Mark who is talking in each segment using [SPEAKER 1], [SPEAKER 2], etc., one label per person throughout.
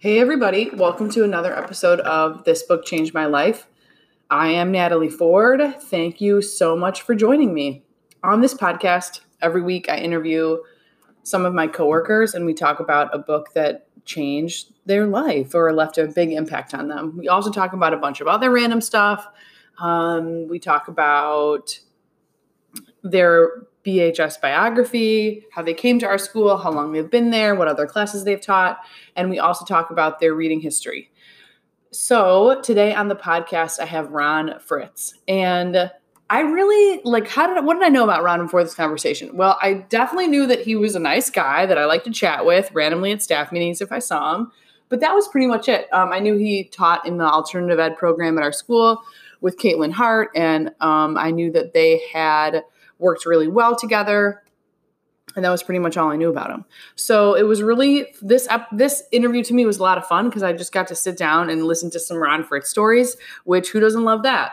[SPEAKER 1] Hey, everybody, welcome to another episode of This Book Changed My Life. I am Natalie Ford. Thank you so much for joining me. On this podcast, every week I interview some of my coworkers and we talk about a book that changed their life or left a big impact on them. We also talk about a bunch of other random stuff. Um, we talk about their BHS biography, how they came to our school, how long they've been there, what other classes they've taught, and we also talk about their reading history. So today on the podcast, I have Ron Fritz. And I really like how did what did I know about Ron before this conversation? Well, I definitely knew that he was a nice guy that I like to chat with randomly at staff meetings if I saw him. But that was pretty much it. Um, I knew he taught in the alternative ed program at our school with Caitlin Hart, and um, I knew that they had worked really well together. And that was pretty much all I knew about him. So it was really this this interview to me was a lot of fun because I just got to sit down and listen to some Ron Fritz stories, which who doesn't love that?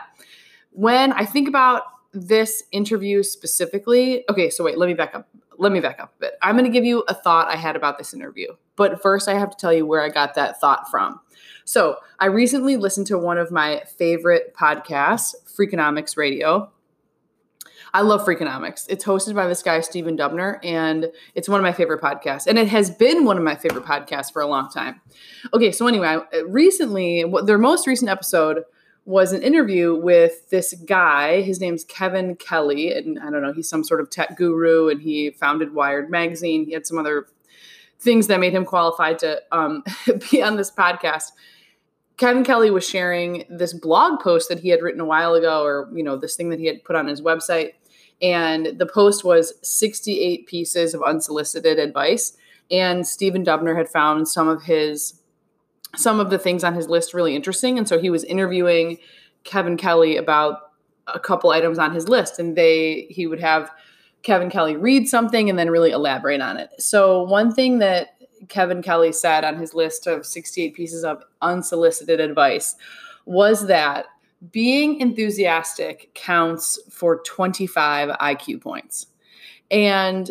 [SPEAKER 1] When I think about this interview specifically, okay, so wait, let me back up. Let me back up a bit. I'm going to give you a thought I had about this interview. But first, I have to tell you where I got that thought from. So, I recently listened to one of my favorite podcasts, Freakonomics Radio. I love Freakonomics. It's hosted by this guy, Stephen Dubner, and it's one of my favorite podcasts. And it has been one of my favorite podcasts for a long time. Okay, so anyway, recently, their most recent episode was an interview with this guy. His name's Kevin Kelly, and I don't know, he's some sort of tech guru, and he founded Wired Magazine. He had some other things that made him qualified to um, be on this podcast. Kevin Kelly was sharing this blog post that he had written a while ago, or you know, this thing that he had put on his website, and the post was 68 pieces of unsolicited advice. And Stephen Dubner had found some of his some of the things on his list really interesting, and so he was interviewing Kevin Kelly about a couple items on his list, and they he would have Kevin Kelly read something and then really elaborate on it. So one thing that Kevin Kelly said on his list of 68 pieces of unsolicited advice was that being enthusiastic counts for 25 IQ points. And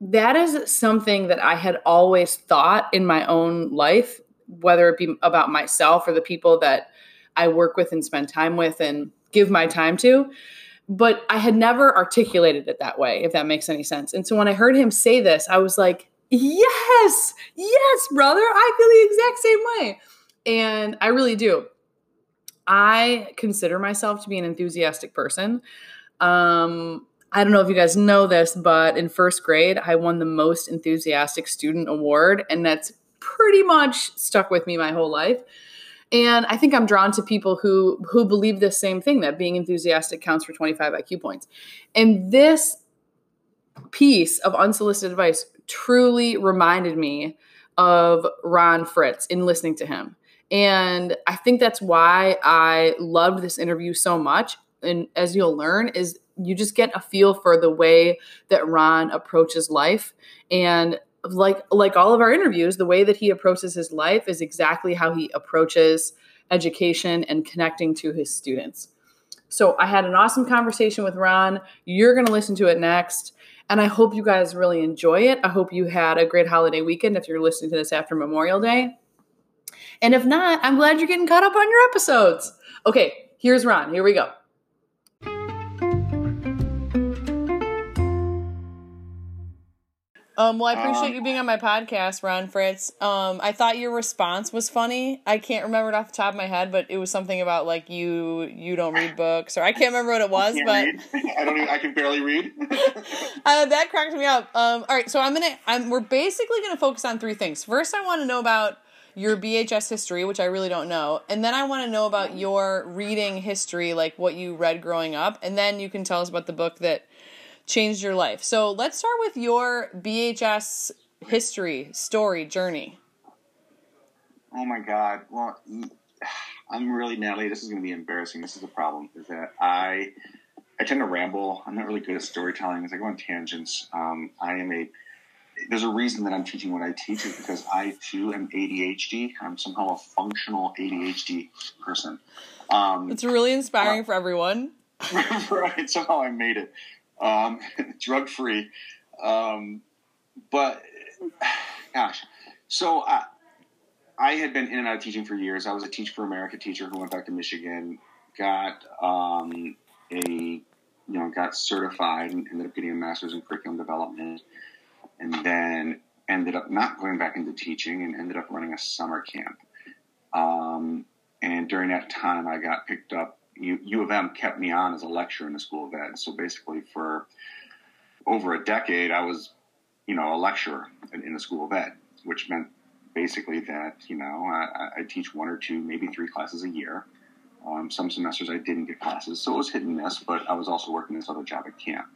[SPEAKER 1] that is something that I had always thought in my own life, whether it be about myself or the people that I work with and spend time with and give my time to. But I had never articulated it that way, if that makes any sense. And so when I heard him say this, I was like, yes, yes, brother, I feel the exact same way. And I really do. I consider myself to be an enthusiastic person. Um, I don't know if you guys know this, but in first grade, I won the most enthusiastic student award, and that's pretty much stuck with me my whole life. And I think I'm drawn to people who who believe the same thing that being enthusiastic counts for 25 IQ points. And this piece of unsolicited advice truly reminded me of Ron Fritz in listening to him. And I think that's why I loved this interview so much. And as you'll learn, is you just get a feel for the way that Ron approaches life. And like like all of our interviews, the way that he approaches his life is exactly how he approaches education and connecting to his students. So I had an awesome conversation with Ron. You're going to listen to it next. And I hope you guys really enjoy it. I hope you had a great holiday weekend if you're listening to this after Memorial Day. And if not, I'm glad you're getting caught up on your episodes. Okay, here's Ron. Here we go. Um, well, I appreciate um, you being on my podcast, Ron Fritz. Um, I thought your response was funny. I can't remember it off the top of my head, but it was something about like you you don't read books, or I can't remember what it was. but.
[SPEAKER 2] I don't. Even, I can barely read.
[SPEAKER 1] uh, that cracked me up. Um, all right, so I'm gonna. I'm. We're basically gonna focus on three things. First, I want to know about your BHS history, which I really don't know, and then I want to know about your reading history, like what you read growing up, and then you can tell us about the book that changed your life. So let's start with your BHS history, story, journey.
[SPEAKER 2] Oh my God. Well, I'm really Natalie. This is going to be embarrassing. This is the problem. Is that I I tend to ramble. I'm not really good at storytelling. I go on tangents, um, I am a. There's a reason that I'm teaching what I teach is because I too am ADHD. I'm somehow a functional ADHD person.
[SPEAKER 1] Um, it's really inspiring uh, for everyone.
[SPEAKER 2] right. Somehow I made it um, drug free. Um, but gosh, so uh, I had been in and out of teaching for years. I was a Teach for America teacher who went back to Michigan, got um, a you know got certified and ended up getting a master's in curriculum development, and then ended up not going back into teaching and ended up running a summer camp. Um, and during that time, I got picked up. U, U of M kept me on as a lecturer in the School of Ed. So basically, for over a decade, I was, you know, a lecturer in, in the School of Ed, which meant basically that you know I, I teach one or two, maybe three classes a year. Um, some semesters I didn't get classes, so it was hit and miss. But I was also working this other job at camp.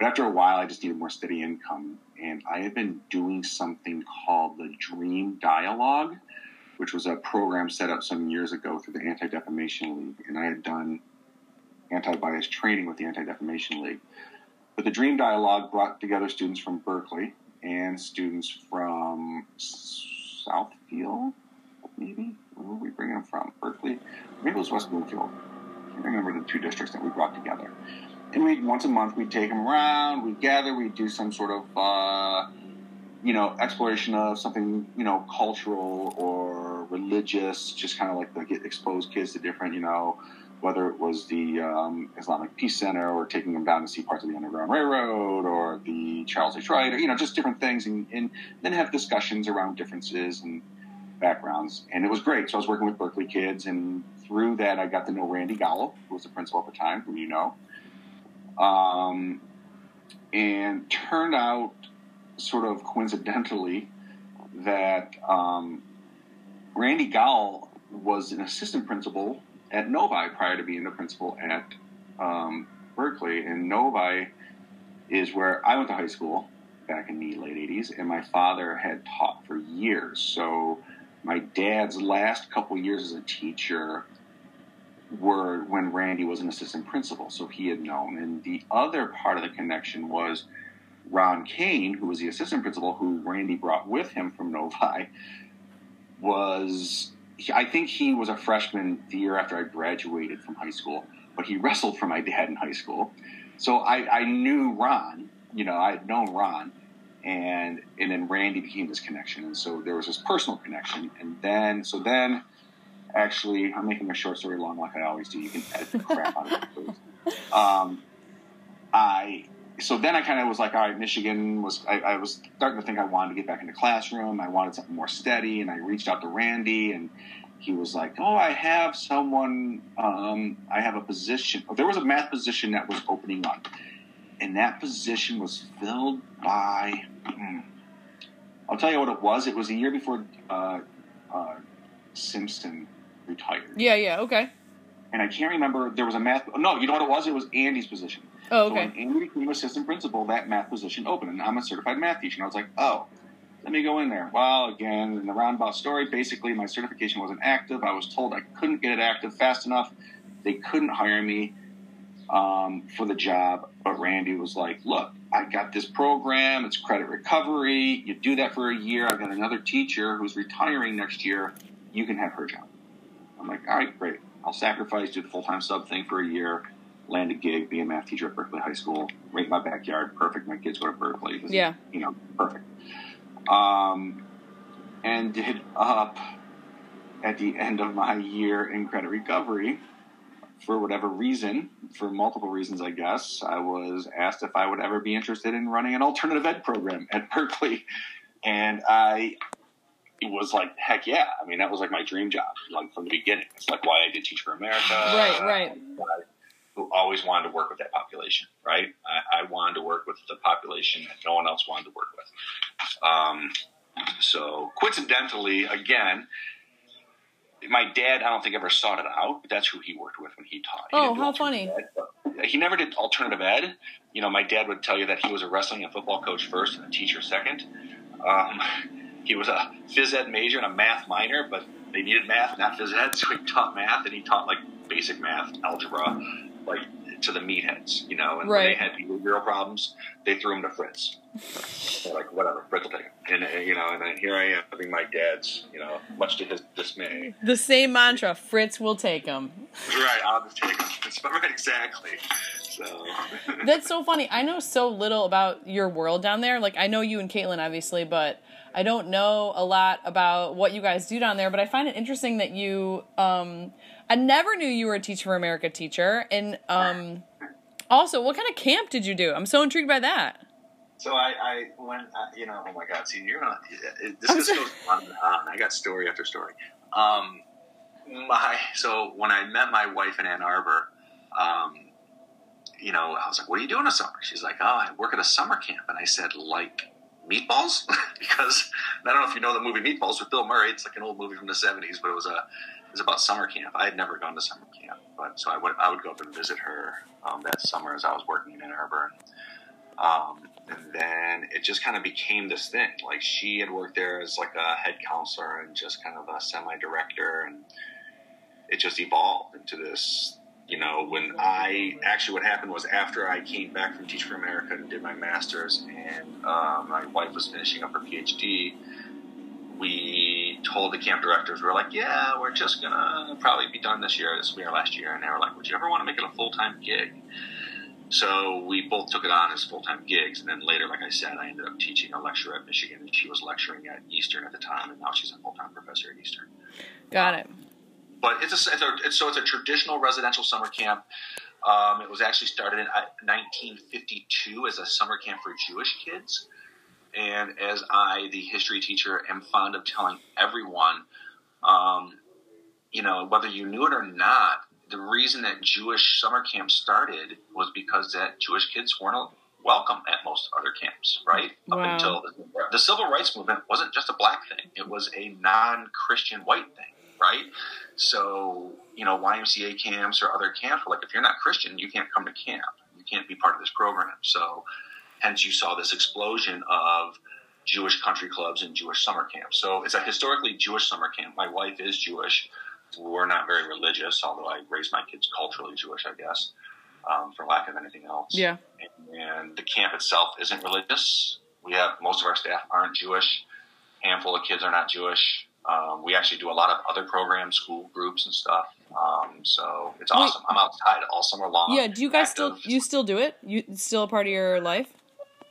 [SPEAKER 2] But after a while, I just needed more steady income, and I had been doing something called the Dream Dialogue, which was a program set up some years ago through the Anti Defamation League, and I had done anti-bias training with the Anti Defamation League. But the Dream Dialogue brought together students from Berkley and students from Southfield, maybe. Where were we bringing them from? Berkley? Maybe it was West Bloomfield. I can't remember the two districts that we brought together. And we once a month we'd take them around, we'd gather, we'd do some sort of uh, you know exploration of something you know cultural or religious, just kind of like to get expose kids to different you know whether it was the um, Islamic Peace Center or taking them down to see parts of the Underground Railroad or the Charles H. Wright, or, you know, just different things, and, and then have discussions around differences and backgrounds. And it was great. So I was working with Berkley kids, and through that, I got to know Randy Gowell, who was the principal at the time, who you know. Um, and turned out, sort of coincidentally, that um, Randy Gowell was an assistant principal at Novi prior to being the principal at um, Berkley. And Novi is where I went to high school back in the late 80s, and my father had taught for years. So my dad's last couple years as a teacher were when Randy was an assistant principal, so he had known. And the other part of the connection was Ron Kane, who was the assistant principal, who Randy brought with him from Novi, was I think he was a freshman the year after I graduated from high school, but he wrestled for my dad in high school. So I, I knew Ron, you know, I had known Ron, and and then Randy became this connection, and so there was this personal connection, and then so then actually I'm making a short story long like I always do. You can edit the crap out of it. Um, I so then I kind of was like, all right, Michigan was. I, I, was starting to think I wanted to get back into classroom. I wanted something more steady, and I reached out to Randy, and he was like, "Oh, I have someone. Um, I have a position. There was a math position that was opening up, and that position was filled by. Hmm, I'll tell you what it was. It was a year before uh, uh, Simpson retired.
[SPEAKER 3] Yeah, yeah, okay.
[SPEAKER 2] And I can't remember. There was a math. No, you know what it was? It was Andy's position.
[SPEAKER 3] Oh, okay.
[SPEAKER 2] So when Andy became assistant principal, that math position opened, and I'm a certified math teacher. And I was like, oh, let me go in there. Well, again, in the roundabout story, basically my certification wasn't active. I was told I couldn't get it active fast enough. They couldn't hire me um, for the job. But Randy was like, look, I got this program. It's credit recovery. You do that for a year. I've got another teacher who's retiring next year. You can have her job. I'm like, all right, great. I'll sacrifice, do the full time sub thing for a year land a gig, be a math teacher at Berkley High School, right in my backyard, perfect. My kids go to Berkley.
[SPEAKER 3] Yeah.
[SPEAKER 2] You know, perfect. Um, ended up at the end of my year in credit recovery, for whatever reason, for multiple reasons, I guess, I was asked if I would ever be interested in running an alternative ed program at Berkley. And I was like, heck yeah. I mean, that was like my dream job, like from the beginning. It's like why I did Teach for America.
[SPEAKER 3] Right, right
[SPEAKER 2] who always wanted to work with that population, right? I, I, wanted to work with the population that no one else wanted to work with. Um, so coincidentally, again, my dad, I don't think ever sought it out, but that's who he worked with when he taught. He
[SPEAKER 3] oh, how funny.
[SPEAKER 2] Ed, he never did alternative ed. You know, my dad would tell you that he was a wrestling and football coach first and a teacher second. Um, he was a phys ed major and a math minor, but they needed math, not phys ed, so he taught math and he taught like basic math, algebra, like to the meatheads, you know. And right. when they had behavioral problems, they threw him to Fritz. They're like, whatever, Fritz will take him. And uh, you know, and then here I am having my dad's, you know, much to his dismay.
[SPEAKER 3] The same mantra: Fritz will take them.
[SPEAKER 2] Right, I'll just take them. right, exactly. So
[SPEAKER 3] That's so funny. I know so little about your world down there. Like I know you and Caitlin obviously, but I don't know a lot about what you guys do down there. But I find it interesting that you. Um, I never knew you were a Teach for America teacher, and um, also, what kind of camp did you do? I'm so intrigued by that.
[SPEAKER 2] So I, I when I, you know, oh my God, see, you're not. This just goes on and on. I got story after story. Um, my so when I met my wife in Ann Arbor, um, you know, I was like, "What are you doing this summer?" She's like, "Oh, I work at a summer camp," and I said, "Like Meatballs," because I don't know if you know the movie Meatballs with Bill Murray. It's like an old movie from the '70s, but it was a it was about summer camp. I had never gone to summer camp, but so I would I would go up and visit her um, that summer as I was working in Ann Arbor. Um, and then it just kind of became this thing. Like she had worked there as like a head counselor and just kind of a semi director, and it just evolved into this. You know, when I actually what happened was after I came back from Teach for America and did my master's, and uh, my wife was finishing up her PhD, we told the camp directors we are like, yeah, we're just gonna probably be done this year. This will be our last year, and they were like, would you ever want to make it a full time gig? So we both took it on as full time gigs, and then later, like I said, I ended up teaching a lecture at Michigan, and she was lecturing at Eastern at the time, and now she's a full time professor at Eastern.
[SPEAKER 3] Got it
[SPEAKER 2] but it's a, it's a it's, so it's a traditional residential summer camp. Um, it was actually started in 1952 uh, as a summer camp for Jewish kids. And as I, the history teacher, am fond of telling everyone, um, you know, whether you knew it or not, the reason that Jewish summer camp started was because that Jewish kids weren't welcome at most other camps, right?
[SPEAKER 3] Wow.
[SPEAKER 2] Up until the, the civil rights movement wasn't just a black thing; it was a non-Christian white thing right? So, you know, YMCA camps or other camps were like, if you're not Christian, you can't come to camp. You can't be part of this program. So, hence you saw this explosion of Jewish country clubs and Jewish summer camps. So, it's a historically Jewish summer camp. My wife is Jewish. We're not very religious, although I raised my kids culturally Jewish, I guess, um, for lack of anything else.
[SPEAKER 3] Yeah.
[SPEAKER 2] And, and the camp itself isn't religious. We have most of our staff aren't Jewish. Handful of kids are not Jewish. Um, we actually do a lot of other programs, school groups and stuff. Um, so it's awesome. Wait. I'm outside all summer long.
[SPEAKER 3] Yeah. Do you guys active. still you still do it? You it's still a part of your life?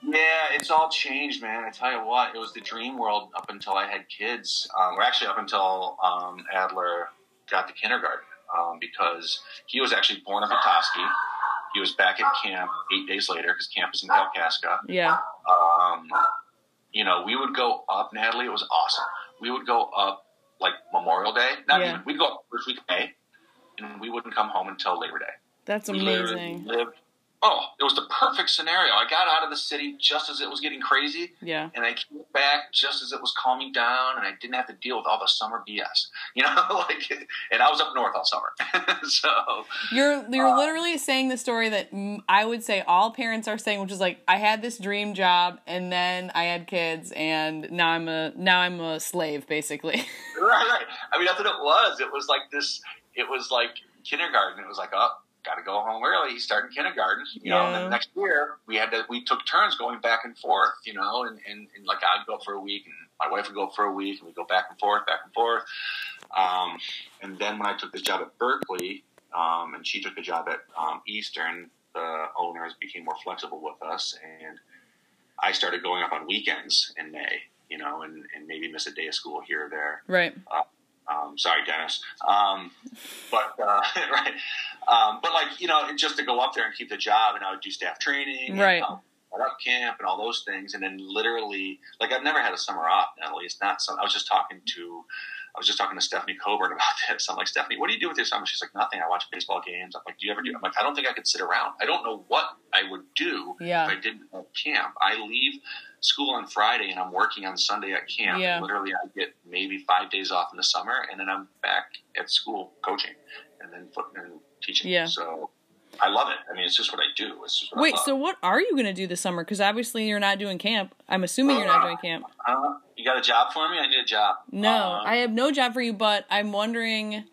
[SPEAKER 2] Yeah, it's all changed, man. I tell you what, it was the dream world up until I had kids. Um, or actually up until um, Adler got to kindergarten, um, because he was actually born in Petoskey. He was back at camp eight days later because camp is in Kalkaska.
[SPEAKER 3] Yeah.
[SPEAKER 2] Um, you know, we would go up, Natalie. It was awesome we would go up like Memorial Day. Not yeah. even, we'd go up first week of May, and we wouldn't come home until Labor Day.
[SPEAKER 3] That's amazing.
[SPEAKER 2] We lived Oh, it was the perfect scenario. I got out of the city just as it was getting crazy.
[SPEAKER 3] Yeah.
[SPEAKER 2] And I came back just as it was calming down, and I didn't have to deal with all the summer BS. You know, like, and I was up north all summer. so
[SPEAKER 3] you're you're uh, literally saying the story that I would say all parents are saying, which is like, I had this dream job, and then I had kids, and now I'm a now I'm a slave, basically.
[SPEAKER 2] right, right. I mean, that's what it was. It was like this. It was like kindergarten. It was like, oh got to go home early. He's starting kindergarten, you know, and then next year we had to, we took turns going back and forth, you know, and, and, and like I'd go for a week and my wife would go for a week and we'd go back and forth, back and forth. Um, and then when I took this job at Berkley, um, and she took a job at um, Eastern, the owners became more flexible with us and I started going up on weekends in May, you know, and, and maybe miss a day of school here or there.
[SPEAKER 3] Right.
[SPEAKER 2] Uh, um, sorry, Dennis. Um, but uh, right, um, but like you know, just to go up there and keep the job, and I would do staff training,
[SPEAKER 3] right? And,
[SPEAKER 2] up camp and all those things, and then literally, like I've never had a summer off. At least not some. I was just talking to I was just talking to Stephanie Coburn about this. I'm like, Stephanie, what do you do with your summer? She's like, nothing. I watch baseball games. I'm like, do you ever do? I'm like, I don't think I could sit around. I don't know what I would do
[SPEAKER 3] yeah.
[SPEAKER 2] if I didn't have camp. I leave school on Friday and I'm working on Sunday at camp.
[SPEAKER 3] Yeah.
[SPEAKER 2] Literally, I get maybe five days off in the summer, and then I'm back at school coaching, and then and teaching.
[SPEAKER 3] Yeah.
[SPEAKER 2] So I love it. I mean, it's just what I do.
[SPEAKER 3] Wait, so what are you going to do this summer? Because obviously you're not doing camp. I'm assuming uh, you're not doing camp.
[SPEAKER 2] Uh, you got a job for me? I need a job.
[SPEAKER 3] No, uh, I have no job for you, but I'm wondering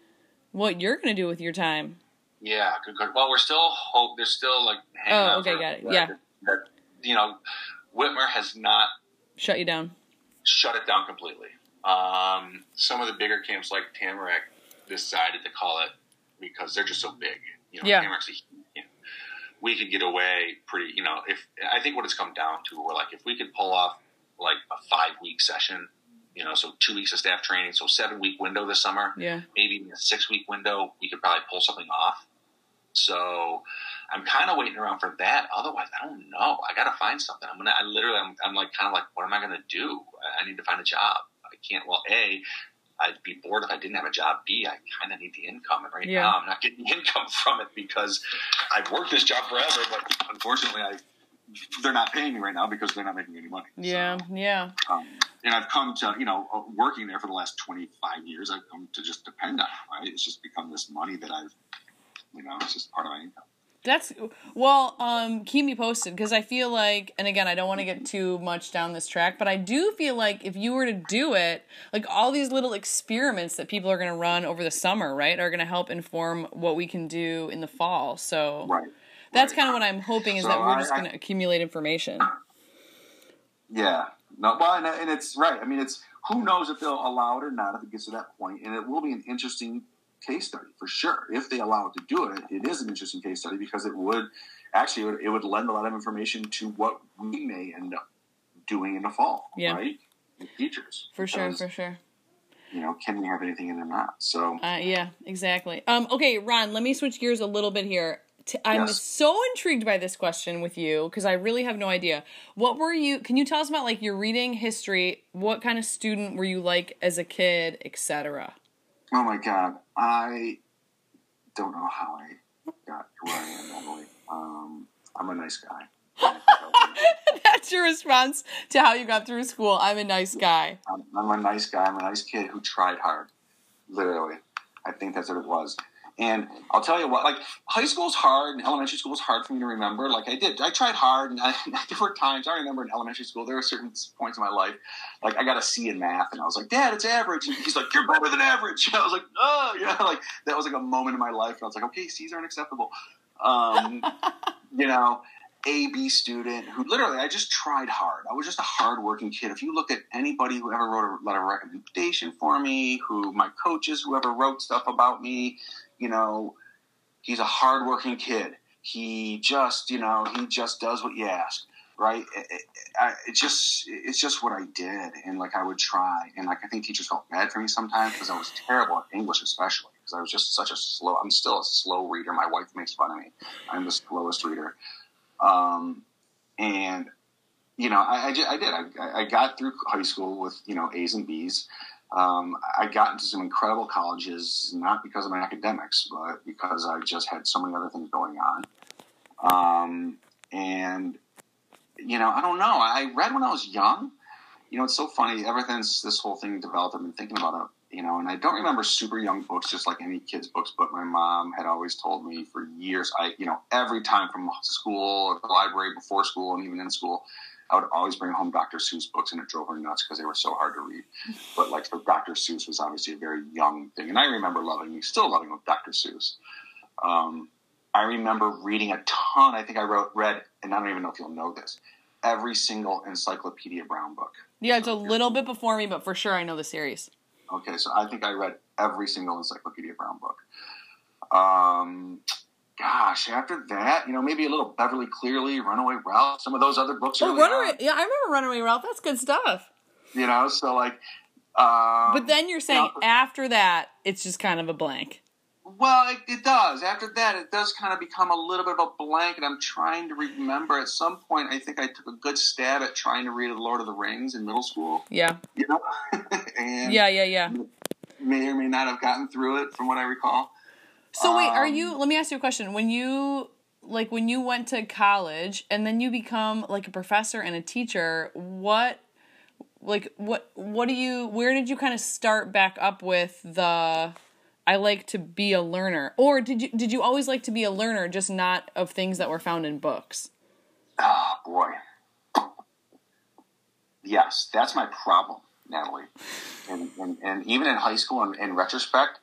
[SPEAKER 3] what you're going to do with your time.
[SPEAKER 2] Yeah, good, good. Well, we're still hope. There's still like.
[SPEAKER 3] Oh, okay, got it. Yeah.
[SPEAKER 2] That, that, you know, Whitmer has not
[SPEAKER 3] shut you down.
[SPEAKER 2] Shut it down completely. Um, some of the bigger camps like Tamarack decided to call it because they're just so big. You know,
[SPEAKER 3] yeah.
[SPEAKER 2] Tamarack's a we could get away pretty. You know, if I think what it's come down to, we're like if we could pull off like a five week session, you know, so two weeks of staff training, so seven week window this summer,
[SPEAKER 3] Yeah.
[SPEAKER 2] maybe a six week window, we could probably pull something off. So I'm kind of waiting around for that. Otherwise, I don't know. I got to find something. I'm gonna. I literally, I'm, I'm like kind of like, what am I gonna do? I- need to find a job. I can't. Well, a, I'd be bored if I didn't have a job. B, I kind of need the income, and right
[SPEAKER 3] Yeah.
[SPEAKER 2] now I'm not getting income from it because I've worked this job forever, but unfortunately, I they're not paying me right now because they're not making any money.
[SPEAKER 3] Yeah. Yeah.
[SPEAKER 2] Um, and I've come to, you know, uh, working there for the last 25 years, I've come to just depend on it, right? It's just become this money that I've, you know, it's just part of my income.
[SPEAKER 3] That's well. Um, keep me posted because I feel like, and again, I don't want to get too much down this track, but I do feel like if you were to do it, like all these little experiments that people are going to run over the summer, right, are going to help inform what we can do in the fall. So
[SPEAKER 2] Right.
[SPEAKER 3] that's
[SPEAKER 2] Right.
[SPEAKER 3] kind of what I'm hoping is
[SPEAKER 2] So
[SPEAKER 3] that we're
[SPEAKER 2] I-
[SPEAKER 3] just going to accumulate information.
[SPEAKER 2] Yeah. No, well, and, and it's right. I mean, it's who knows if they'll allow it or not if it gets to that point, and it will be an interesting case study for sure. If they allow it to do it, it is an interesting case study because it would actually it would, it would lend a lot of information to what we may end up doing in the fall,
[SPEAKER 3] Yeah.
[SPEAKER 2] right? With teachers,
[SPEAKER 3] For sure, for sure.
[SPEAKER 2] You know, can we have anything in or not? So
[SPEAKER 3] Uh, yeah, exactly. Um, okay, Ron, let me switch gears a little bit here. T- I'm
[SPEAKER 2] Yes.
[SPEAKER 3] so intrigued by this question with you because I really have no idea. What were you? Can you tell us about like your reading history? What kind of student were you like as a kid, etc.
[SPEAKER 2] Oh my god, I don't know how I got to where I am, Emily. Um, I'm a nice guy.
[SPEAKER 3] That's your response to how you got through school. I'm a nice guy.
[SPEAKER 2] I'm, I'm a nice guy. I'm a nice kid who tried hard. Literally, I think that's what it was. And I'll tell you what, like high school's hard and elementary school is hard for me to remember. Like I did, I tried hard, and I, there were times I remember in elementary school there were certain points in my life, like I got a C in math, and I was like, Dad, it's average. And he's like, You're better than average. I was like, Oh, yeah, like that was like a moment in my life, and I was like, Okay, C's aren't acceptable. Um, you know, A B student who literally I just tried hard. I was just a hardworking kid. If you look at anybody who ever wrote a letter of recommendation for me, who my coaches, whoever wrote stuff about me, you know, he's a hardworking kid. He just, you know, he just does what you ask, right? It, it, I, it just, it's just what I did, and like I would try, and like I think teachers felt bad for me sometimes because I was terrible at English, especially because I was just such a slow. I'm still a slow reader. My wife makes fun of me. I'm the slowest reader, um, and you know, I, I, I did. I, I got through high school with you know A's and B's. Um, I got into some incredible colleges, not because of my academics, but because I just had so many other things going on. Um, and you know, I don't know. I read when I was young. You know, it's so funny. Ever since this whole thing developed, I've been thinking about it. You know, and I don't remember super young books, just like any kid's books. But my mom had always told me for years. I, you know, every time from school or the library before school and even in school, I would always bring home Dr. Seuss books, and it drove her nuts because they were so hard to read. But like, for Dr. Seuss was obviously a very young thing, and I remember loving, still loving Dr. Seuss. Um, I remember reading a ton. I think I wrote, read, and I don't even know if you'll know this. Every single Encyclopedia Brown book.
[SPEAKER 3] Yeah, it's a little bit before me, but for sure I know the series.
[SPEAKER 2] Okay, so I think I read every single Encyclopedia Brown book. Um, gosh, after that, you know, maybe a little Beverly Cleary, Runaway Ralph, some of those other books.
[SPEAKER 3] Oh, Runaway!
[SPEAKER 2] on,
[SPEAKER 3] Yeah, I remember Runaway Ralph. That's good stuff.
[SPEAKER 2] you know, so like. Um,
[SPEAKER 3] But then you're saying
[SPEAKER 2] yeah.
[SPEAKER 3] after that, it's just kind of a blank.
[SPEAKER 2] Well, it, it does. After that, it does kind of become a little bit of a blank, and I'm trying to remember. At some point, I think I took a good stab at trying to read The Lord of the Rings in middle school.
[SPEAKER 3] Yeah,
[SPEAKER 2] You know, and
[SPEAKER 3] yeah, yeah, yeah.
[SPEAKER 2] may or may not have gotten through it, from what I recall.
[SPEAKER 3] So wait, are
[SPEAKER 2] Um,
[SPEAKER 3] you? Let me ask you a question. When you like when you went to college and then you become like a professor and a teacher, what like what what do you where did you kind of start back up with the I like to be a learner or did you did you always like to be a learner just not of things that were found in books?
[SPEAKER 2] Oh boy. Yes, that's my problem, Natalie. And, and, and even in high school, in, in retrospect,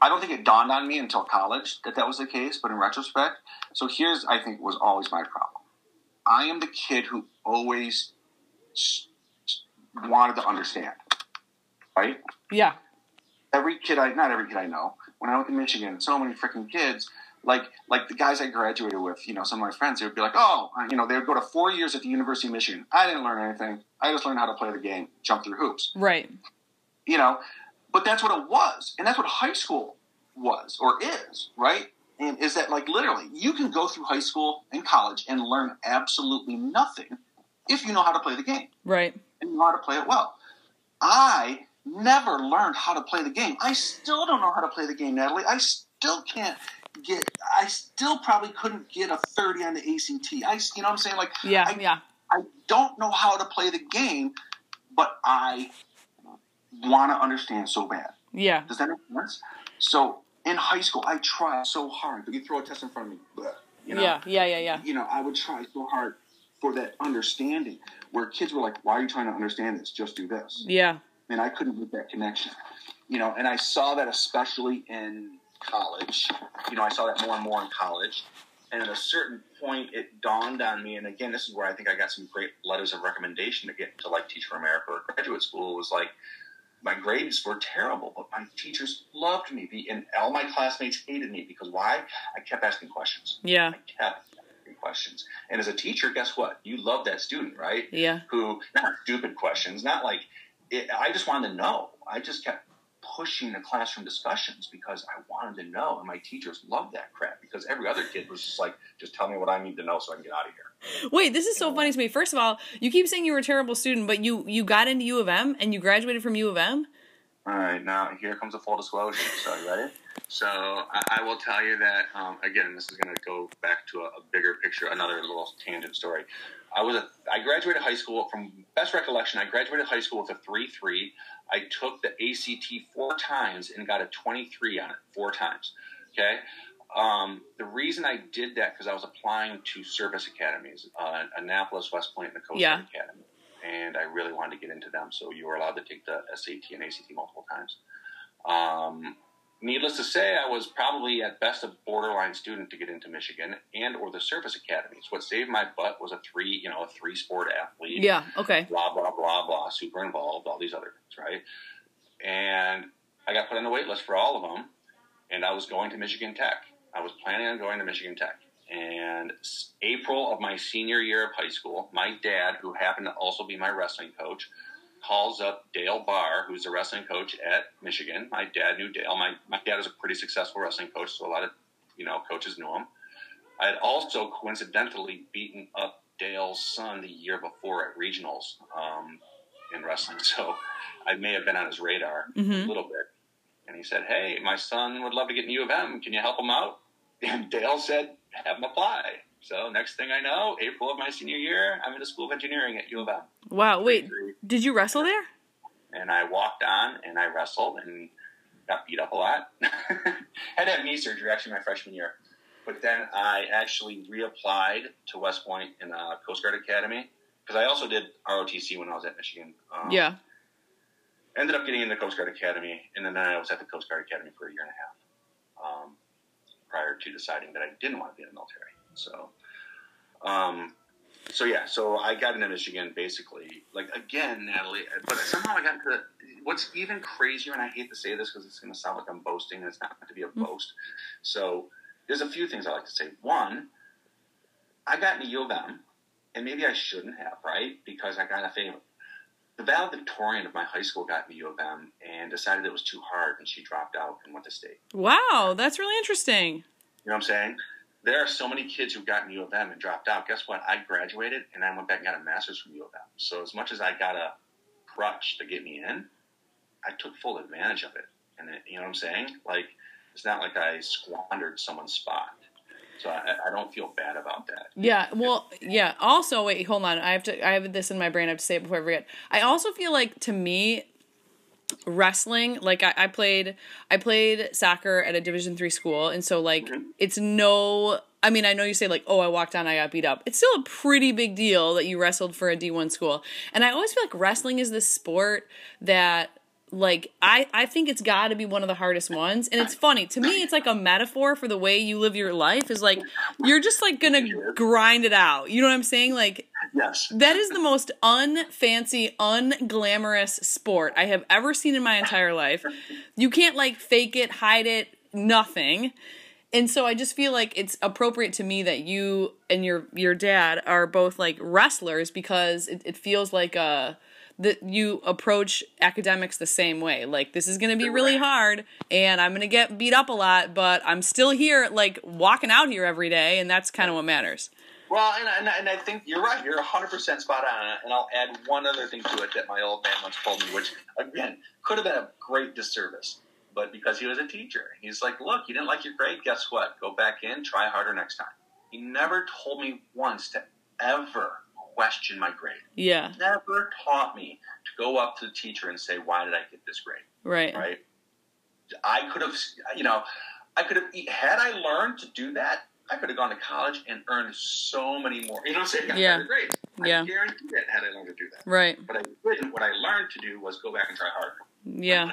[SPEAKER 2] I don't think it dawned on me until college that that was the case. But in retrospect, so here's I think was always my problem. I am the kid who always wanted to understand, right?
[SPEAKER 3] Yeah.
[SPEAKER 2] every kid I not every kid I know. When I went to Michigan, so many freaking kids like like the guys I graduated with, you know, some of my friends, they would be like, oh, you know, they would go to four years at the University of Michigan. I didn't learn anything. I just learned how to play the game, jump through hoops.
[SPEAKER 3] Right.
[SPEAKER 2] You know, but that's what it was, and that's what high school was or is, right? And is that like literally you can go through high school and college and learn absolutely nothing if you know how to play the game.
[SPEAKER 3] Right.
[SPEAKER 2] And you know how to play it well. I never learned how to play the game. I still don't know how to play the game, Natalie. I still can't get. I still probably couldn't get a thirty on the ACT. I, you know, what I'm saying like,
[SPEAKER 3] yeah,
[SPEAKER 2] I,
[SPEAKER 3] yeah.
[SPEAKER 2] I don't know how to play the game, but I want to understand so bad.
[SPEAKER 3] Yeah.
[SPEAKER 2] Does that make sense? So in high school, I tried so hard. You throw a test in front of me, you know,
[SPEAKER 3] yeah, yeah, yeah, yeah.
[SPEAKER 2] You know, I would try so hard for that understanding where kids were like, why are you trying to understand this? Just do this.
[SPEAKER 3] Yeah.
[SPEAKER 2] And I couldn't make that connection. You know, and I saw that especially in college. You know, I saw that more and more in college. And at a certain point, it dawned on me. And again, this is where I think I got some great letters of recommendation to get into like Teach for America or graduate school. Was like my grades were terrible, but my teachers loved me. And all my classmates hated me because why? I kept asking questions.
[SPEAKER 3] Yeah.
[SPEAKER 2] I kept asking questions. And as a teacher, guess what? You love that student, right?
[SPEAKER 3] Yeah.
[SPEAKER 2] Who not stupid questions, not like it, I just wanted to know. I just kept pushing the classroom discussions because I wanted to know, and my teachers loved that crap because every other kid was just like, "Just tell me what I need to know so I can get out of here."
[SPEAKER 3] Wait, this is so funny to me. First of all, you keep saying you were a terrible student, but you you got into U of M and you graduated from U of M.
[SPEAKER 2] All right, now here comes a full disclosure. So, you ready? So, I, I will tell you that um, again. This is going to go back to a, a bigger picture, another little tangent story. I was a, I graduated high school from best recollection. I graduated high school with a three three. I took the ACT four times and got a twenty three on it four times. Okay. Um, the reason I did that because I was applying to service academies, uh, Annapolis, West Point, and the Coast
[SPEAKER 3] Yeah.
[SPEAKER 2] Guard Academy, and I really wanted to get into them. So you were allowed to take the SAT and ACT multiple times. Um, needless to say, I was probably at best a borderline student to get into Michigan and or the service academies. What saved my butt was a three, you know, a three sport athlete.
[SPEAKER 3] Yeah. Okay.
[SPEAKER 2] Blah blah blah blah. Super involved. All these other things, right? And I got put on the wait list for all of them, and I was going to Michigan Tech. I was planning on going to Michigan Tech. And April of my senior year of high school, my dad, who happened to also be my wrestling coach, calls up Dale Bahr, who's a wrestling coach at Michigan. My dad knew Dale. My, my dad was a pretty successful wrestling coach, so a lot of you know coaches knew him. I had also coincidentally beaten up Dale's son the year before at regionals um, in wrestling, so I may have been on his radar
[SPEAKER 3] Mhm.
[SPEAKER 2] a little bit. And he said, "Hey, my son would love to get in U of M. Can you help him out?" And Dale said, "Have him apply." So next thing I know, April of my senior year, I'm in the School of Engineering at U of M.
[SPEAKER 3] Wow. Wait. Did you wrestle there?
[SPEAKER 2] and I walked on and I wrestled and got beat up a lot. Had to have knee surgery actually my freshman year. But then I actually reapplied to West Point in the Coast Guard Academy because I also did ROTC when I was at Michigan. Um,
[SPEAKER 3] Yeah.
[SPEAKER 2] Ended up getting in the Coast Guard Academy, and then I was at the Coast Guard Academy for a year and a half um, prior to deciding that I didn't want to be in the military. So, um, so yeah, so I got into Michigan basically, like again, Natalie, but somehow I got into what's even crazier, and I hate to say this because it's going to sound like I'm boasting, and it's not meant to be a boast. So, there's a few things I like to say. One, I got into U of M, and maybe I shouldn't have, right? Because I got a favor. The valedictorian of my high school got into U of M and decided it was too hard, and she dropped out and went to state.
[SPEAKER 3] Wow. That's really interesting.
[SPEAKER 2] You know what I'm saying? There are so many kids who got in U of M and dropped out. Guess what? I graduated and I went back and got a master's from U of M. So as much as I got a crutch to get me in, I took full advantage of it. And it, you know what I'm saying? Like it's not like I squandered someone's spot. So I, I don't feel bad about that.
[SPEAKER 3] Yeah. Well, yeah. Also, wait, hold on. I have to. I have this in my brain. I have to say it before I forget. I also feel like to me, wrestling. Like I, I played. I played soccer at a Division three school, and so like
[SPEAKER 2] Mhm.
[SPEAKER 3] it's no. I mean, I know you say like, oh, I walked on, I got beat up. It's still a pretty big deal that you wrestled for a D one school, and I always feel like wrestling is this sport that like I, I think it's got to be one of the hardest ones. And it's funny to me it's like a metaphor for the way you live your life is like you're just like gonna grind it out. You know what i'm saying? Like
[SPEAKER 2] Yes.
[SPEAKER 3] that is the most unfancy unglamorous sport i have ever seen in my entire life. You can't like fake it hide it nothing. And so I just feel like it's appropriate to me that you and your your dad are both like wrestlers because it, it feels like a that you approach academics the same way. Like this is going to be really hard and I'm going to get beat up a lot, but I'm still here like walking out here every day and that's kind of what matters.
[SPEAKER 2] Well, and, and, and I think you're right. You're 100% spot on. And I'll add one other thing to it that my old man once told me, which, again, could have been a great disservice. But because he was a teacher, he's like, look, you didn't like your grade. Guess what? Go back in, try harder next time. He never told me once to ever question my grade.
[SPEAKER 3] Yeah.
[SPEAKER 2] Never taught me to go up to the teacher and say, why did I get this grade?
[SPEAKER 3] Right.
[SPEAKER 2] Right. I could have, you know, I could have, had I learned to do that, I could have gone to college and earned so many more. You know what I'm saying?
[SPEAKER 3] Yeah.
[SPEAKER 2] Better grades.
[SPEAKER 3] Yeah.
[SPEAKER 2] I guarantee that had I learned to do that.
[SPEAKER 3] Right.
[SPEAKER 2] But I didn't. What I learned to do was go back and try harder.
[SPEAKER 3] Yeah.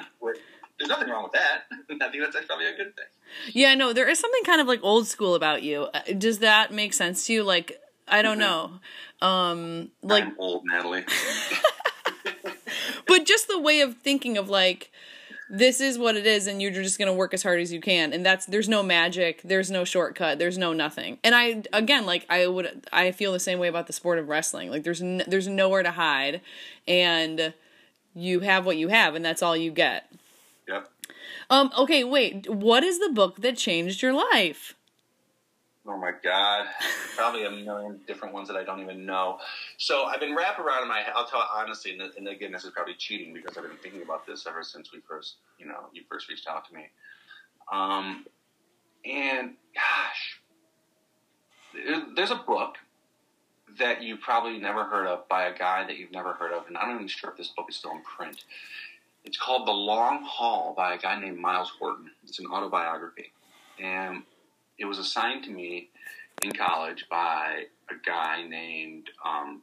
[SPEAKER 2] There's nothing wrong with that. I think that's probably a good thing.
[SPEAKER 3] Yeah, no, there is something kind of like old school about you. Uh, Does that make sense to you? Like, I don't know. Um like
[SPEAKER 2] I'm old, Natalie.
[SPEAKER 3] but just the way of thinking of like this is what it is and you're just going to work as hard as you can and that's there's no magic there's no shortcut there's no nothing and i again like i would i feel the same way about the sport of wrestling like there's n- there's nowhere to hide and you have what you have and that's all you get
[SPEAKER 2] yep.
[SPEAKER 3] um okay wait what is the book that changed your life
[SPEAKER 2] Oh my God. Probably a million different ones that I don't even know. So I've been wrapped around in my head. I'll tell you honestly, and, and again, this is probably cheating because I've been thinking about this ever since we first, you know, you first reached out to me. Um, and gosh, there's a book that you probably never heard of by a guy that you've never heard of, and I'm not even sure if this book is still in print. It's called The Long Haul by a guy named Myles Horton. It's an autobiography. And it was assigned to me in college by a guy named um,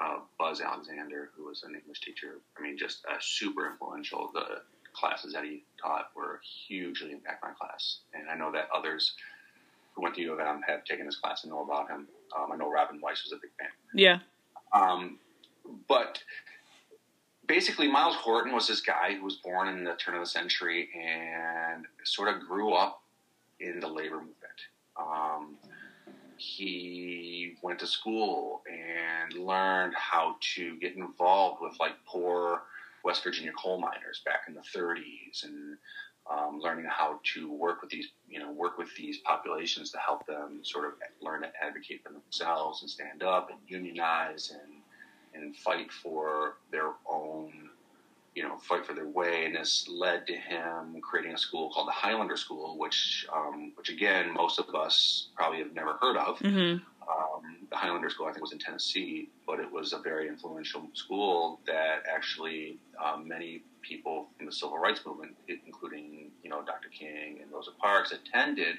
[SPEAKER 2] uh, Buzz Alexander, who was an English teacher. I mean, just uh, super influential. The classes that he taught were hugely impact my class, and I know that others who went to U of M have taken his class and know about him. Um, I know Robin Weiss was a big fan.
[SPEAKER 3] yeah
[SPEAKER 2] Um, but basically, Myles Horton was this guy who was born in the turn of the century and sort of grew up in the labor movement. Um, he went to school and learned how to get involved with like poor West Virginia coal miners back in the 30s and um, learning how to work with these, you know, work with these populations to help them sort of learn to advocate for themselves and stand up and unionize and and fight for their own, you know, fight for their way. And this led to him creating a school called the Highlander School, which, um, which again, most of us probably have never heard of.
[SPEAKER 3] mm-hmm.
[SPEAKER 2] Um, the Highlander School, I think, was in Tennessee, but it was a very influential school that actually um, many people in the civil rights movement, including you know Dr. King and Rosa Parks, attended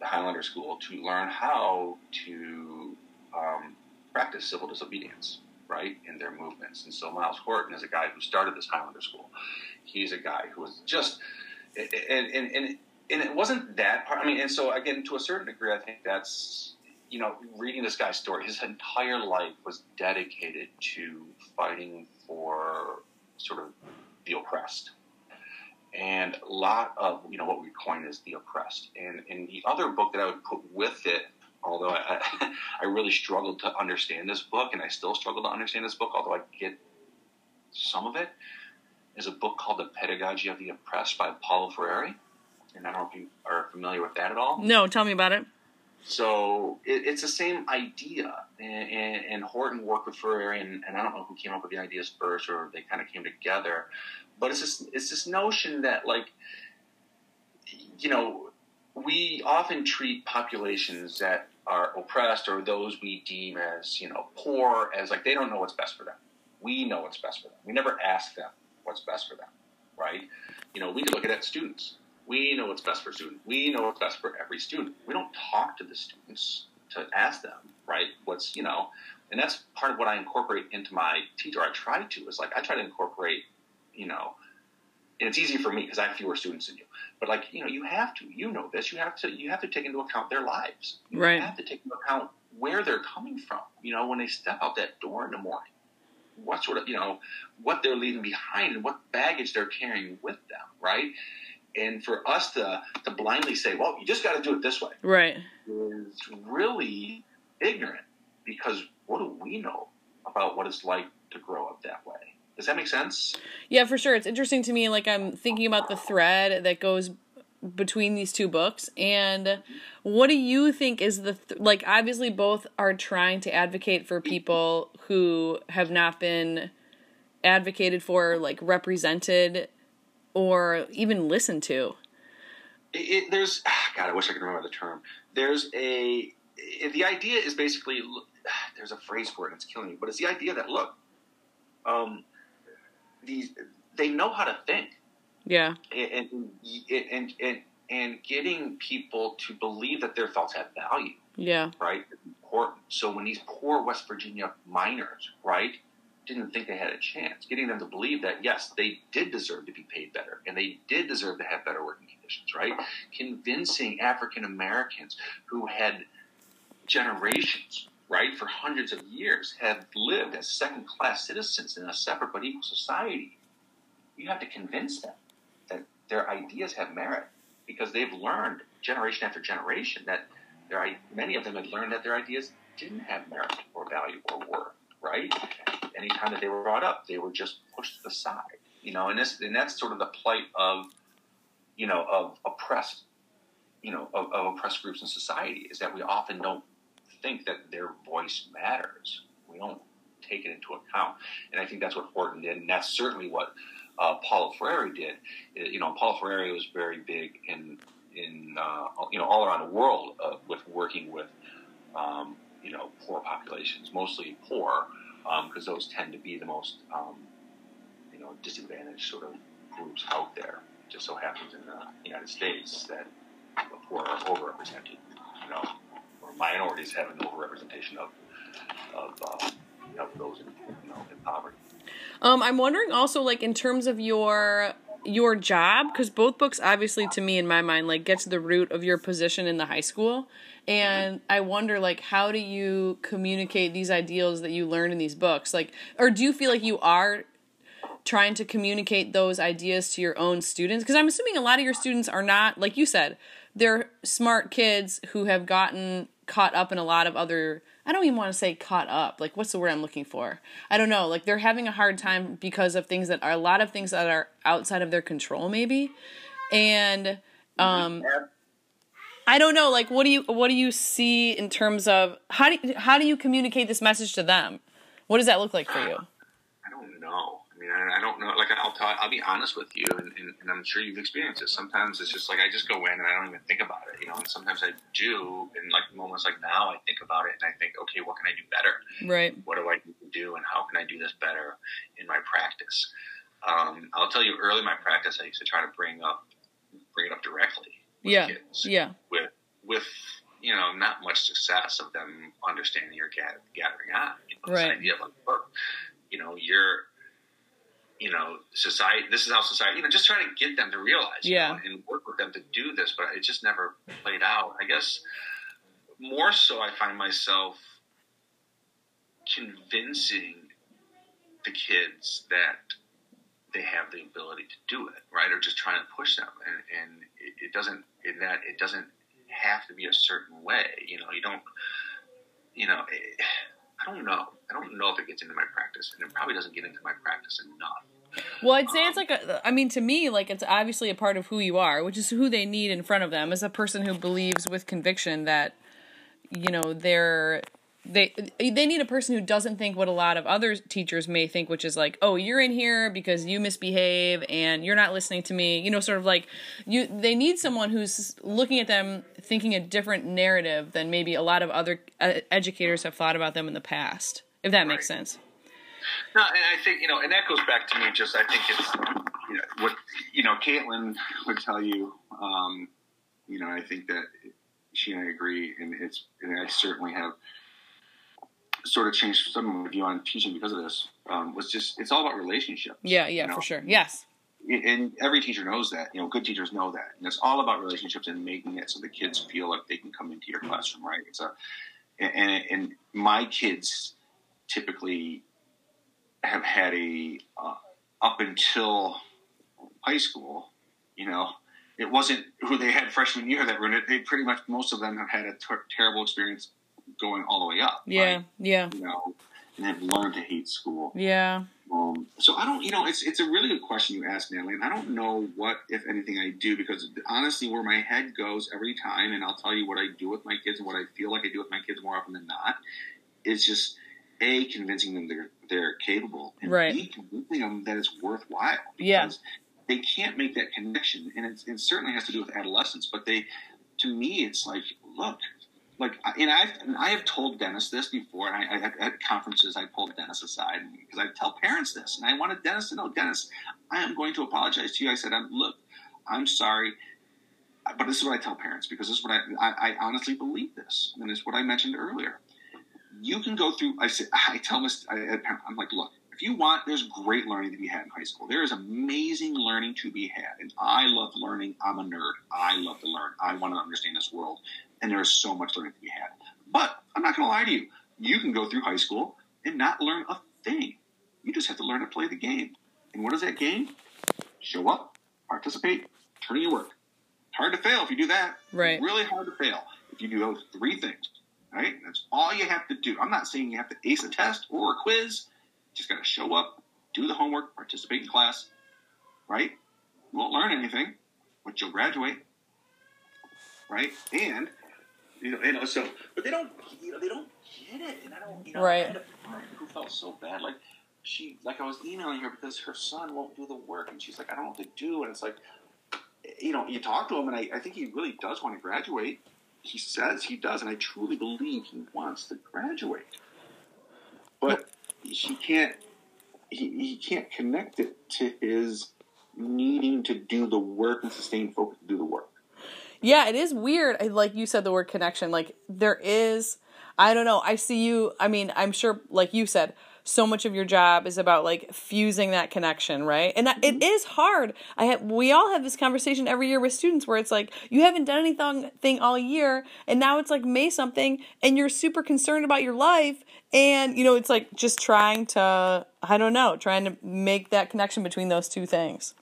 [SPEAKER 2] the Highlander School to learn how to um, practice civil disobedience, right, in their movements. And so Myles Horton is a guy who started this Highlander School. He's a guy who was just and and and, and it wasn't that part. I mean, and so again, to a certain degree, I think that's you know, reading this guy's story, his entire life was dedicated to fighting for sort of the oppressed. And a lot of, you know, what we coin as the oppressed. And, and the other book that I would put with it, although I, I really struggled to understand this book, and I still struggle to understand this book, although I get some of it, is a book called The Pedagogy of the Oppressed by Paulo Freire. And I don't know if you are familiar with that at all.
[SPEAKER 3] no tell me about it
[SPEAKER 2] So it, it's the same idea, and, and, and Horton worked with Freire, and, and I don't know who came up with the ideas first, or they kind of came together. But it's this it's this notion that like, you know, we often treat populations that are oppressed or those we deem as you know poor as like they don't know what's best for them. We know what's best for them. We never ask them what's best for them, right? You know, we can look at it, students. We know what's best for students. We know what's best for every student. We don't talk to the students to ask them, right? What's, you know, and that's part of what I incorporate into my teacher. I try to is like I try to incorporate, you know, and it's easy for me because I have fewer students than you. But like, you know, you have to, you know this, you have to, you have to take into account their lives. Right. You
[SPEAKER 3] Right.
[SPEAKER 2] have to take into account where they're coming from. You know, when they step out that door in the morning, what sort of, you know, what they're leaving behind and what baggage they're carrying with them, right? and for us to to blindly say, well, you just got to do it this way,
[SPEAKER 3] right,
[SPEAKER 2] is really ignorant because what do we know about what it's like to grow up that way? Does that make sense?
[SPEAKER 3] Yeah, for sure. It's interesting to me. Like I'm thinking about the thread that goes between these two books and what do you think is the th- like obviously both are trying to advocate for people who have not been advocated for like represented or even listened to
[SPEAKER 2] it, there's god i wish i could remember the term there's a the idea is basically there's a phrase for it and it's killing me but it's the idea that look um these they know how to think
[SPEAKER 3] yeah.
[SPEAKER 2] And, and, and, and getting people to believe that their thoughts have value.
[SPEAKER 3] Yeah.
[SPEAKER 2] Right? important. So when these poor West Virginia miners, right, didn't think they had a chance, getting them to believe that, yes, they did deserve to be paid better and they did deserve to have better working conditions, right? Convincing African Americans who had generations, right, for hundreds of years, have lived as second class citizens in a separate but equal society. You have to convince them that their ideas have merit because they've learned generation after generation that their, many of them had learned that their ideas didn't have merit or value or worth, right? Anytime that they were brought up, they were just pushed aside, you know, and this, and that's sort of the plight of, you know, of oppressed, you know, of, of oppressed groups in society is that we often don't think that their voice matters. We don't take it into account. And I think that's what Horton did, and that's certainly what uh, Paulo Freire did. Uh, you know, Paulo Freire was very big in in uh, you know all around the world uh, with working with um, you know poor populations, mostly poor, because um, those tend to be the most um, you know disadvantaged sort of groups out there. It just so happens in the United States that the poor are overrepresented. You know, minorities have an overrepresentation of of, uh, of those in, you know, in poverty.
[SPEAKER 3] Um, I'm wondering also, like, in terms of your your job, because both books, obviously, to me, in my mind, like, get to the root of your position in the high school. And I wonder, like, how do you communicate these ideals that you learn in these books? Like, or do you feel like you are trying to communicate those ideas to your own students? Because I'm assuming a lot of your students are not, like you said, they're smart kids who have gotten caught up in a lot of other I don't even want to say caught up. Like, what's the word I'm looking for? I don't know. Like, they're having a hard time because of things that are a lot of things that are outside of their control, maybe. And, um, I don't know. Like, what do you what do you see in terms of how do you, how do you communicate this message to them? What does that look like for you?
[SPEAKER 2] I don't know mean, I, I don't know. Like, I'll tell, I'll be honest with you, and, and, and, I'm sure you've experienced it. Sometimes it's just like I just go in and I don't even think about it, you know. And sometimes I do, in like moments like now, I think about it and I think, okay, what can I do better?
[SPEAKER 3] Right.
[SPEAKER 2] What do I do, and how can I do this better in my practice? Um, I'll tell you, early in my practice, I used to try to bring up, bring it up directly.
[SPEAKER 3] yeah.
[SPEAKER 2] Kids,
[SPEAKER 3] yeah.
[SPEAKER 2] With with you know not much success of them understanding or gathering on. You know,
[SPEAKER 3] right.
[SPEAKER 2] This idea of like, look, you know, you're you know, society, this is how society, you know, just trying to get them to realize,
[SPEAKER 3] yeah.
[SPEAKER 2] Know, and work with them to do this, but it just never played out. I guess more so, I find myself convincing the kids that they have the ability to do it, right? Or just trying to push them, and, and it, it doesn't in that it doesn't have to be a certain way. You know, you don't, you know. It, I don't know. I don't know if it gets into my practice, and it probably doesn't get into my practice enough.
[SPEAKER 3] Well, I'd say it's like a. I mean, to me, like it's obviously a part of who you are, which is who they need in front of them as a person who believes with conviction that, you know, they're they they need a person who doesn't think what a lot of other teachers may think which is like oh you're in here because you misbehave and you're not listening to me you know sort of like you they need someone who's looking at them thinking a different narrative than maybe a lot of other uh, educators have thought about them in the past if that makes sense
[SPEAKER 2] no and i think you know and that goes back to me just i think it's you know, what you know caitlin would tell you um, you know i think that she and i agree and it's and i certainly have sort of changed some of my view on teaching because of this um, was just it's all about relationships.
[SPEAKER 3] Yeah, yeah, you know? for sure. Yes.
[SPEAKER 2] And every teacher knows that. You know, good teachers know that, and it's all about relationships and making it so the kids feel like they can come into your classroom. Right? It's a and and my kids typically have had a uh, up until high school, you know, it wasn't who they had freshman year that ruined it. They pretty much most of them have had a ter- terrible experience going all the way up.
[SPEAKER 3] Yeah,
[SPEAKER 2] right?
[SPEAKER 3] yeah,
[SPEAKER 2] You know, and have learned to hate school.
[SPEAKER 3] yeah.
[SPEAKER 2] Um, so I don't, you know, it's it's a really good question you asked, Natalie, and I don't know what, if anything, I do because honestly, where my head goes every time, and I'll tell you what I do with my kids and what I feel like I do with my kids more often than not, is just a convincing them they're they're capable, and
[SPEAKER 3] Right.
[SPEAKER 2] b convincing them that it's worthwhile.
[SPEAKER 3] Yeah.
[SPEAKER 2] because They can't make that connection, and it's, it certainly has to do with adolescence. But they, to me, it's like, look, like, I- and I've and I have told Dennis this before. And I, I at conferences I pulled Dennis aside because I tell parents this, and I wanted Dennis to know, Dennis, I am going to apologize to you. I said, I'm, look, I'm sorry, but this is what I tell parents because this is what I I, I honestly believe this, and it's what I mentioned earlier. You can go through. I say, I tell. I, I'm like, look, if you want, there's great learning to be had in high school. There is amazing learning to be had, and I love learning. I'm a nerd. I love to learn. I want to understand this world, and there is so much learning to be had. But I'm not going to lie to you. You can go through high school and not learn a thing. You just have to learn to play the game. And what is that game? Show up, participate, turn in your work. Hard to fail if you do that.
[SPEAKER 3] Right.
[SPEAKER 2] Really hard to fail if you do those three things. Right? That's all you have to do. I'm not saying you have to ace a test or a quiz. Just got to show up, do the homework, participate in class. Right? You won't learn anything, but you'll graduate. Right? And you know, you know, so but they don't, you know, they don't get it, and I don't, you know,
[SPEAKER 3] Right.
[SPEAKER 2] I had a who felt so bad, like she, like I was emailing her because her son won't do the work, and she's like, I don't know what to do, and it's like, you know, you talk to him, and I, I think he really does want to graduate. He says he does, and I truly believe he wants to graduate, but she can't. He, he can't connect it to his needing to do the work and sustain focus to do the work.
[SPEAKER 3] Yeah, it is weird. Like you said, the word connection. Like there is, I don't know. I see you. I mean, I'm sure, like you said, so much of your job is about like fusing that connection, right? And that, it mm-hmm. is hard. I have. We all have this conversation every year with students where it's like you haven't done anything thing all year, and now it's like May something, and you're super concerned about your life, and you know it's like just trying to, I don't know, trying to make that connection between those two things.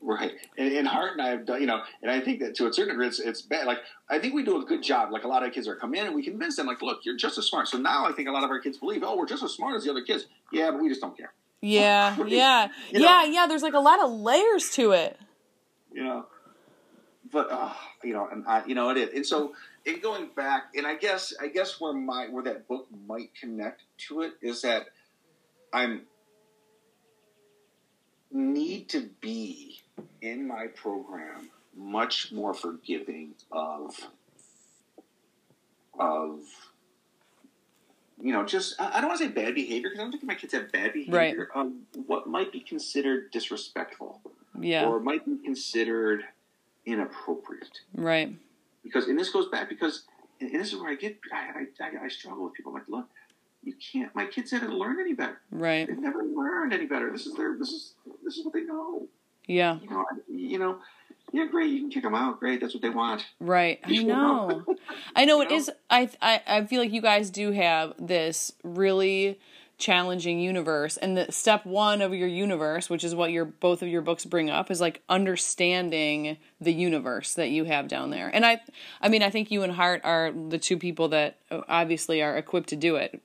[SPEAKER 2] Right, and, and Hart and I have done, you know, and I think that to a certain degree, it's, it's bad. Like I think we do a good job. Like a lot of kids are come in and we convince them, like, look, you're just as smart. So now I think a lot of our kids believe, oh, we're just as smart as the other kids. Yeah, but we just don't care.
[SPEAKER 3] Yeah, yeah,
[SPEAKER 2] You know-
[SPEAKER 3] yeah, yeah. There's like a lot of layers to it.
[SPEAKER 2] you know. But uh, you know, and I, you know, it is. And so, in going back, and I guess, I guess where my where that book might connect to it is that I'm need to be in my program much more forgiving of of you know just I I don't want to say bad behavior because I don't think my kids have bad behavior. Um, what might be considered disrespectful
[SPEAKER 3] Yeah,
[SPEAKER 2] or might be considered inappropriate.
[SPEAKER 3] right.
[SPEAKER 2] Because, and this goes back because, and this is where I get, I, I, I struggle with people. I'm like, look, you can't. My kids haven't learned any better.
[SPEAKER 3] Right.
[SPEAKER 2] They've never learned any better. This is their. This is this is what they know.
[SPEAKER 3] Yeah.
[SPEAKER 2] You know. You know. Yeah, great. You can kick them out. Great. That's what they want.
[SPEAKER 3] Right. I know. I know it
[SPEAKER 2] know?
[SPEAKER 3] is. I, I I feel like you guys do have this really challenging universe, and the step one of your universe, which is what your both of your books bring up, is like understanding the universe that you have down there. And I, I mean, I think you and Hart are the two people that uh, obviously are equipped to do it.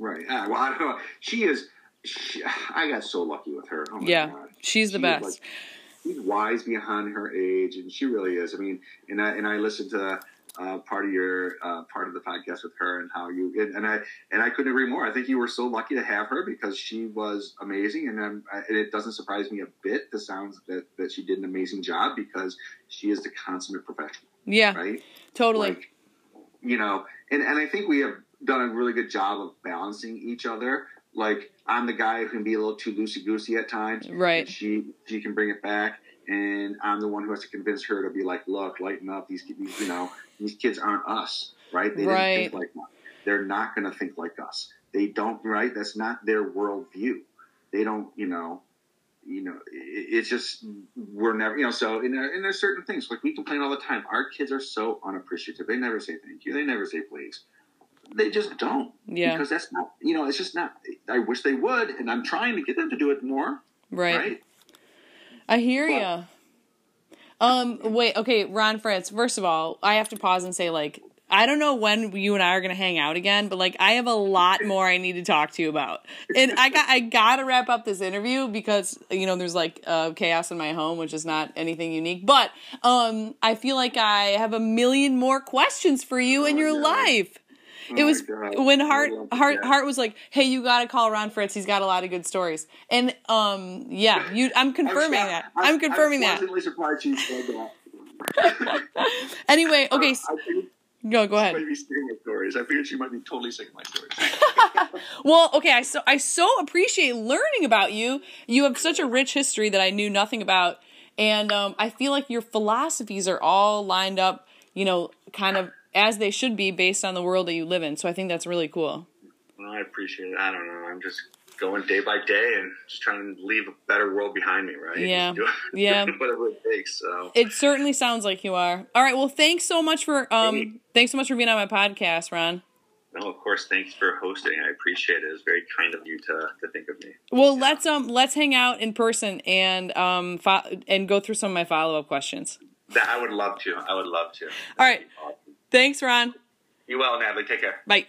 [SPEAKER 2] Right. Ah, well, I don't know. She is. She, I got so lucky with her. Oh my
[SPEAKER 3] Yeah,
[SPEAKER 2] God.
[SPEAKER 3] She's the
[SPEAKER 2] She
[SPEAKER 3] best.
[SPEAKER 2] like, she's wise beyond her age, and she really is. I mean, and I and I listened to uh, part of your uh, part of the podcast with her and how you and, and I and I couldn't agree more. I think you were so lucky to have her because she was amazing, and, um, and it doesn't surprise me a bit. The sounds that that she did an amazing job because she is the consummate professional,
[SPEAKER 3] Yeah,
[SPEAKER 2] right?
[SPEAKER 3] totally.
[SPEAKER 2] Like, you know, and, and I think we have done a really good job of balancing each other. Like I'm the guy who can be a little too loosey goosey at times.
[SPEAKER 3] Right.
[SPEAKER 2] And she she can bring it back, and I'm the one who has to convince her to be like, look, lighten up. These, these you know, these kids aren't us, right? They
[SPEAKER 3] Right.
[SPEAKER 2] didn't think like us. They're not going to think like us. They don't, right? That's not their worldview. They don't, you know. You know, it, it's just we're never, you know. So, and, there, and there's certain things like we complain all the time. Our kids are so unappreciative. They never say thank you. They never say please. They just don't.
[SPEAKER 3] Yeah.
[SPEAKER 2] Because that's not, you know, it's just not. I wish they would, and I'm trying to get them to do it more.
[SPEAKER 3] Right.
[SPEAKER 2] Right.
[SPEAKER 3] I hear you. Um, wait, okay, Ron Fritz. First of all, I have to pause and say, like, I don't know when you and I are gonna hang out again, but like, I have a lot more I need to talk to you about, and I got I gotta wrap up this interview because you know there's like uh, chaos in my home, which is not anything unique, but um, I feel like I have a million more questions for you in
[SPEAKER 2] Oh,
[SPEAKER 3] your
[SPEAKER 2] yeah.
[SPEAKER 3] life.
[SPEAKER 2] Oh
[SPEAKER 3] It was
[SPEAKER 2] God.
[SPEAKER 3] when Hart Hart. Hart was like, "Hey, you got to call Ron Fritz. He's got a lot of good stories." And um, yeah, you. I'm confirming
[SPEAKER 2] I'm,
[SPEAKER 3] that. I'm, confirming
[SPEAKER 2] I'm
[SPEAKER 3] that.
[SPEAKER 2] surprised you said that.
[SPEAKER 3] Anyway, okay, s-
[SPEAKER 2] I figured
[SPEAKER 3] go go ahead.
[SPEAKER 2] might be stories. I figured she might be totally sick of my stories.
[SPEAKER 3] Well, okay, I so I so appreciate learning about you. You have such a rich history that I knew nothing about, and um, I feel like your philosophies are all lined up, you know, kind of as they should be based on the world that you live in. So I think that's really cool.
[SPEAKER 2] well, I appreciate it. I don't know. I'm just going day by day and just trying to leave a better world behind me, right?
[SPEAKER 3] Yeah.
[SPEAKER 2] Do-
[SPEAKER 3] Yeah.
[SPEAKER 2] whatever it takes. So
[SPEAKER 3] It certainly sounds like you are. All right. Well, thanks so much for um, thanks so much for being on my podcast, Ron.
[SPEAKER 2] no, of course, thanks for hosting. I appreciate it. It was very kind of you to, to think of me.
[SPEAKER 3] Well, let's um let's hang out in person and um fo- and go through some of my follow up questions.
[SPEAKER 2] That I would love to. I would love to.
[SPEAKER 3] All right.
[SPEAKER 2] Awesome.
[SPEAKER 3] Thanks, Ron.
[SPEAKER 2] You well, Natalie. Take care.
[SPEAKER 3] Bye.